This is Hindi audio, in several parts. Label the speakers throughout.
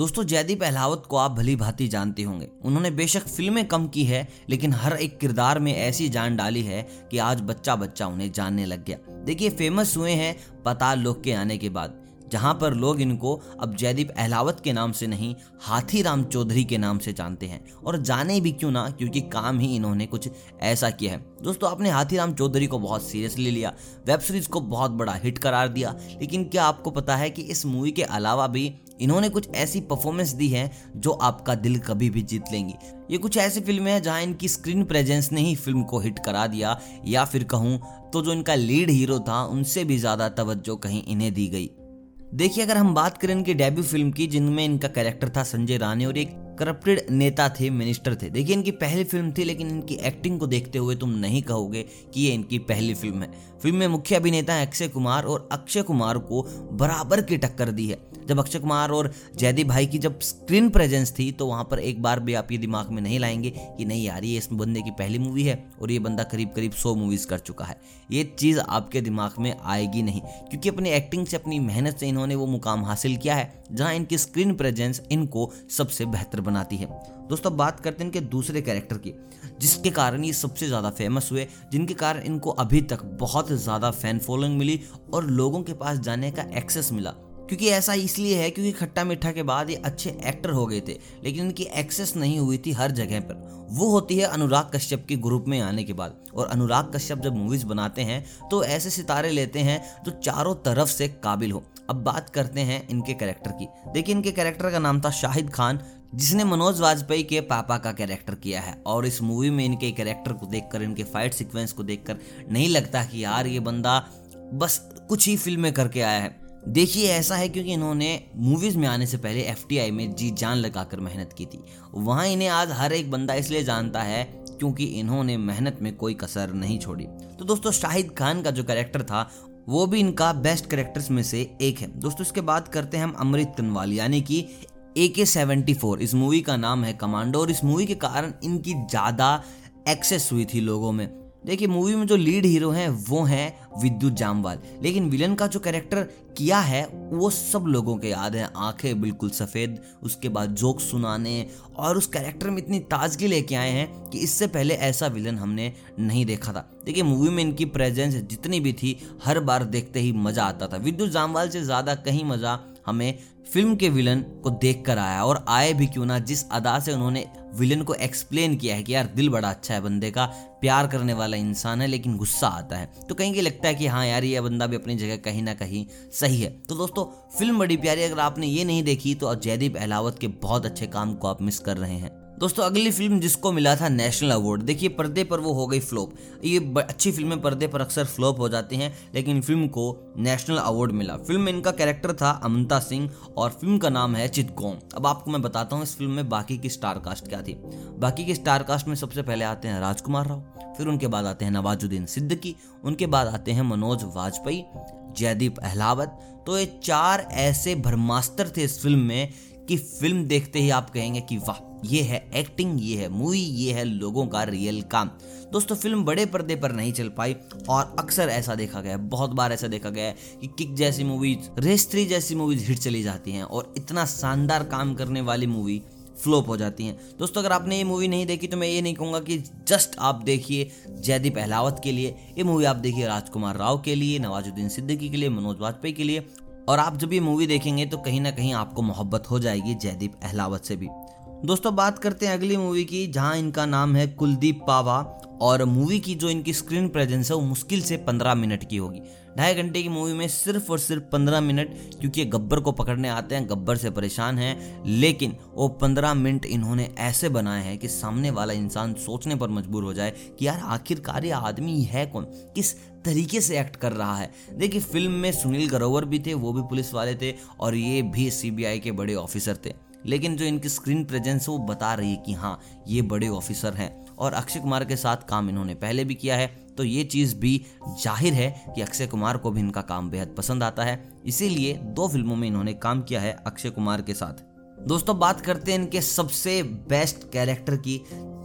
Speaker 1: दोस्तों जयदीप अहलावत को आप भली भांति जानते होंगे। उन्होंने बेशक फ़िल्में कम की है, लेकिन हर एक किरदार में ऐसी जान डाली है कि आज बच्चा बच्चा उन्हें जानने लग गया। देखिए फ़ेमस हुए हैं पता लोक के आने के बाद। जहाँ पर लोग इनको अब जयदीप अहलावत के नाम से नहीं हाथी राम चौधरी के नाम से जानते हैं। और जाने भी क्यों ना, क्योंकि काम ही इन्होंने कुछ ऐसा किया है। दोस्तों, आपने हाथी राम चौधरी को बहुत सीरियसली लिया वेब सीरीज़ को बहुत बड़ा हिट करार दिया, लेकिन क्या आपको पता है कि इस मूवी के अलावा भी इन्होंने कुछ ऐसी परफॉर्मेंस दी है जो आपका दिल कभी भी जीत लेंगी? ये कुछ ऐसी फ़िल्में हैं जहाँ इनकी स्क्रीन प्रेजेंस ने ही फ़िल्म को हिट करा दिया, या फिर कहूँ तो जो इनका लीड हीरो था, उनसे भी ज़्यादा तवज्जो कहीं इन्हें दी गई। देखिए, अगर हम बात करें इनकी डेब्यू फ़िल्म की, जिनमें इनका कैरेक्टर था संजय रानी और एक करप्टेड नेता थे मिनिस्टर थे। देखिए, इनकी पहली फ़िल्म थी, लेकिन इनकी एक्टिंग को देखते हुए तुम नहीं कहोगे कि ये इनकी पहली फ़िल्म है। फ़िल्म में मुख्य अभिनेता अक्षय कुमार और अक्षय कुमार को बराबर की टक्कर दी है। जब अक्षय कुमार और जयदीप भाई की जब स्क्रीन प्रेजेंस थी तो वहाँ पर एक बार भी आप ये दिमाग में नहीं लाएँगे कि नहीं यार, ये इस बंदे की पहली मूवी है और ये बंदा करीब करीब सौ मूवीज़ कर चुका है। ये चीज़ आपके दिमाग में आएगी नहीं, क्योंकि अपनी एक्टिंग से, अपनी मेहनत से इन्होंने वो मुकाम हासिल किया है, जहाँ इनकी स्क्रीन प्रेजेंस इनको सबसे बेहतर बनाती है। दोस्तों बात करते हैं इनके दूसरे कैरेक्टर की, जिसके कारण ये सबसे ज़्यादा फ़ेमस हुए, जिनके कारण इनको अभी तक बहुत ज़्यादा फ़ैन फॉलोइंग मिली और लोगों के पास जाने का एक्सेस मिला। क्योंकि ऐसा इसलिए है क्योंकि खट्टा मीठा के बाद ये अच्छे एक्टर हो गए थे, लेकिन इनकी एक्सेस नहीं हुई थी हर जगह पर। वो होती है अनुराग कश्यप के ग्रुप में आने के बाद, और अनुराग कश्यप जब मूवीज़ बनाते हैं तो ऐसे सितारे लेते हैं जो चारों तरफ़ से काबिल हो। अब बात करते हैं इनके कैरेक्टर की। देखिए, इनके कैरेक्टर का नाम था शाहिद खान जिसने मनोज वाजपेयी के पापा का कैरेक्टर किया है। और इस मूवी में इनके कैरेक्टर को देखकर, इनके फाइट सीक्वेंस को देखकर नहीं लगता कि यार ये बंदा बस कुछ ही फ़िल्में करके आया है। देखिए, ऐसा है क्योंकि इन्होंने मूवीज़ में आने से पहले एफटीआई में जी जान लगाकर मेहनत की थी। वहाँ इन्हें आज हर एक बंदा इसलिए जानता है क्योंकि इन्होंने मेहनत में कोई कसर नहीं छोड़ी। तो दोस्तों, शाहिद खान का जो कैरेक्टर था, वो भी इनका बेस्ट कैरेक्टर्स में से एक है। दोस्तों, इसके बाद करते हैं हम अमृत तनवाल यानी कि ए के सेवेंटी फोर इस मूवी का नाम है कमांडो और इस मूवी के कारण इनकी ज़्यादा एक्सेस हुई थी लोगों में। देखिए मूवी में जो लीड हीरो हैं, वो हैं विद्युत जामवाल। लेकिन विलन का जो कैरेक्टर किया है, वो सब लोगों के याद हैं। आँखें बिल्कुल सफ़ेद, उसके बाद जोक सुनाने और उस कैरेक्टर में इतनी ताजगी लेके आए हैं कि इससे पहले ऐसा विलन हमने नहीं देखा था। देखिए मूवी में इनकी प्रेजेंस जितनी भी थी, हर बार देखते ही मज़ा आता था। विद्युत जामवाल से ज़्यादा कहीं मज़ा हमें फ़िल्म के विलन को देख कर आया और आए भी क्यों ना, जिस अदा से उन्होंने विलन को एक्सप्लेन किया है कि यार, दिल बड़ा अच्छा है बंदे का, प्यार करने वाला इंसान है, लेकिन गुस्सा आता है। तो कहीं कहीं लगता है कि हाँ यार, ये बंदा भी अपनी जगह कहीं ना कहीं सही है। तो दोस्तों, फ़िल्म बड़ी प्यारी अगर आपने ये नहीं देखी तो जयदीप अहलावत के बहुत अच्छे काम को आप मिस कर रहे हैं। दोस्तों, अगली फ़िल्म जिसको मिला था नेशनल अवार्ड, देखिए पर्दे पर वो हो गई फ्लॉप। ये अच्छी फ़िल्में पर्दे पर अक्सर फ्लॉप हो जाती हैं, लेकिन फ़िल्म को नेशनल अवार्ड मिला। फ़िल्म में इनका कैरेक्टर था अमंता सिंह और फ़िल्म का नाम है चितकोम अब आपको मैं बताता हूँ इस फ़िल्म में बाकी की स्टार कास्ट क्या थी। बाकी की स्टार कास्ट में सबसे पहले आते हैं राजकुमार राव, फिर उनके बाद आते हैं नवाजुद्दीन सिद्दीकी, उनके बाद आते हैं मनोज वाजपेयी, जयदीप अहलावत। तो ये चार ऐसे भरमास्तर थे इस फ़िल्म में कि फ़िल्म देखते ही आप कहेंगे कि वाह ये है एक्टिंग ये है मूवी ये है लोगों का रियल काम। दोस्तों फ़िल्म बड़े पर्दे पर नहीं चल पाई और अक्सर ऐसा देखा गया है, बहुत बार ऐसा देखा गया कि किक जैसी मूवीज़ रेस थ्री जैसी मूवीज़ हिट चली जाती हैं और इतना शानदार काम करने वाली मूवी फ्लोप हो जाती हैं। दोस्तों, अगर आपने ये मूवी नहीं देखी तो मैं ये नहीं कहूँगा कि जस्ट आप देखिए जयदीप अहलावत के लिए। ये मूवी आप देखिए राजकुमार राव के लिए, नवाजुद्दीन सिद्दीकी के लिए, मनोज वाजपेयी के लिए। और आप जब ये मूवी देखेंगे तो कहीं ना कहीं आपको मोहब्बत हो जाएगी जयदीप अहलावत से भी। दोस्तों, बात करते हैं अगली मूवी की, जहाँ इनका नाम है कुलदीप पावा, और मूवी की जो इनकी स्क्रीन प्रेजेंस है, वो मुश्किल से पंद्रह मिनट की होगी। ढाई घंटे की मूवी में सिर्फ़ और सिर्फ़ पंद्रह मिनट क्योंकि गब्बर को पकड़ने आते हैं, गब्बर से परेशान हैं, लेकिन वो पंद्रह मिनट इन्होंने ऐसे बनाए हैं कि सामने वाला इंसान सोचने पर मजबूर हो जाए कि यार, आखिरकार ये आदमी है कौन? किस तरीके से एक्ट कर रहा है? देखिए फ़िल्म में सुनील ग्रोवर भी थे, वो भी पुलिस वाले थे, और ये भी सीबीआई के बड़े ऑफिसर थे। लेकिन जो इनकी स्क्रीन प्रेजेंस है, वो बता रही है कि हाँ ये बड़े ऑफिसर हैं और अक्षय कुमार के साथ काम इन्होंने पहले भी किया है। तो ये चीज़ भी ज़ाहिर है कि अक्षय कुमार को भी इनका काम बेहद पसंद आता है। इसीलिए दो फ़िल्मों में इन्होंने काम किया है अक्षय कुमार के साथ। दोस्तों, बात करते हैं इनके सबसे बेस्ट कैरेक्टर की,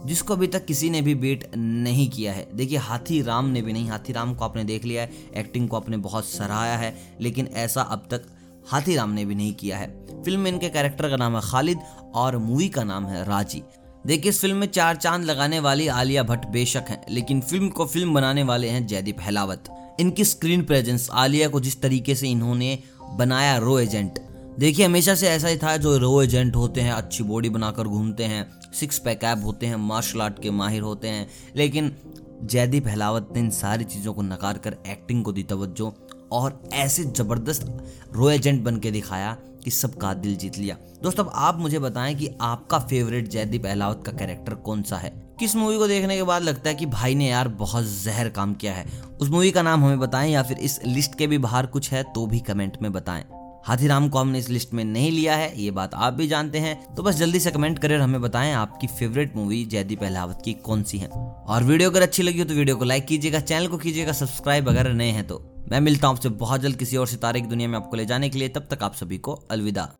Speaker 1: जिसको अभी तक किसी ने भी बीट नहीं किया है। देखिए, हाथी राम ने भी नहीं, हाथी राम को आपने देख लिया है एक्टिंग को आपने बहुत सराहाया है, लेकिन ऐसा अब तक हाथीराम ने भी नहीं किया है। फ़िल्म में इनके कैरेक्टर का नाम है खालिद और मूवी का नाम है राज़ी। देखिए, इस फ़िल्म में चार चाँद लगाने वाली आलिया भट्ट बेशक हैं, लेकिन फ़िल्म को फ़िल्म बनाने वाले हैं जयदीप हेलावत। इनकी स्क्रीन प्रेजेंस आलिया को जिस तरीके से इन्होंने बनाया, रो एजेंट। देखिए, हमेशा से ऐसा ही था, जो रो एजेंट होते हैं, अच्छी बॉडी बनाकर घूमते हैं सिक्स पैक ऐप होते हैं मार्शल आर्ट के माहिर होते हैं, लेकिन जयदीप हेलावत ने इन सारी चीज़ों को नकार कर एक्टिंग को दी तवज्जो। और ऐसे ज़बरदस्त रो एजेंट बन के दिखाया कि सबका दिल जीत लिया। दोस्तों, अब आप मुझे बताएँ कि आपका फेवरेट जयदीप अहलावत का कैरेक्टर कौन सा है? किस मूवी को देखने के बाद लगता है कि भाई ने यार बहुत जहर काम किया है? उस मूवी का नाम हमें बताएँ या फिर इस लिस्ट के भी बाहर कुछ है तो भी कमेंट में बताएँ। हाथीराम को हमने इस लिस्ट में नहीं लिया है, ये बात आप भी जानते हैं। तो बस जल्दी से कमेंट करें हमें बताएँ आपकी फेवरेट मूवी जयदीप अहलावत की कौन सी है। और वीडियो अगर अच्छी लगी हो तो वीडियो को लाइक कीजिएगा चैनल को कीजिएगा सब्सक्राइब अगर नए हैं तो। मैं मिलता हूँ आपसे बहुत जल्द किसी और सितारे की दुनिया में आपको ले जाने के लिए। तब तक आप सभी को अलविदा।